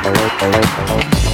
Thank.